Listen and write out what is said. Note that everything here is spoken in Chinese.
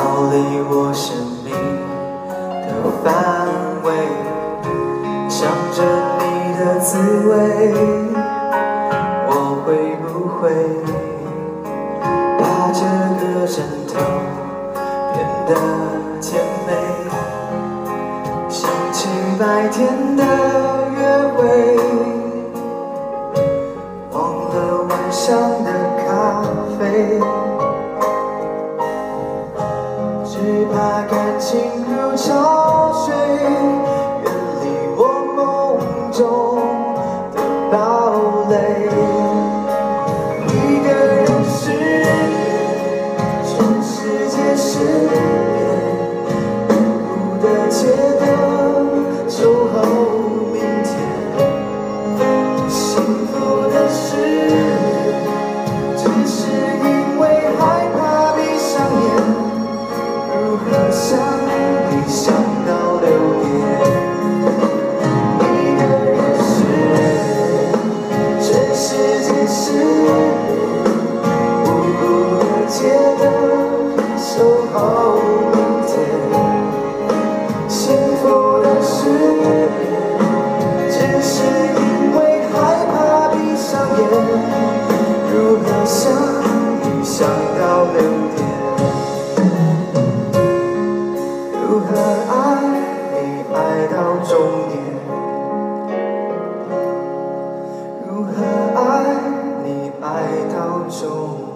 逃离我生命的范围，想着你的滋味，我会不会把这个枕头变得甜美？想起白天的约会，只怕感情如潮水，终点。如何爱你爱到终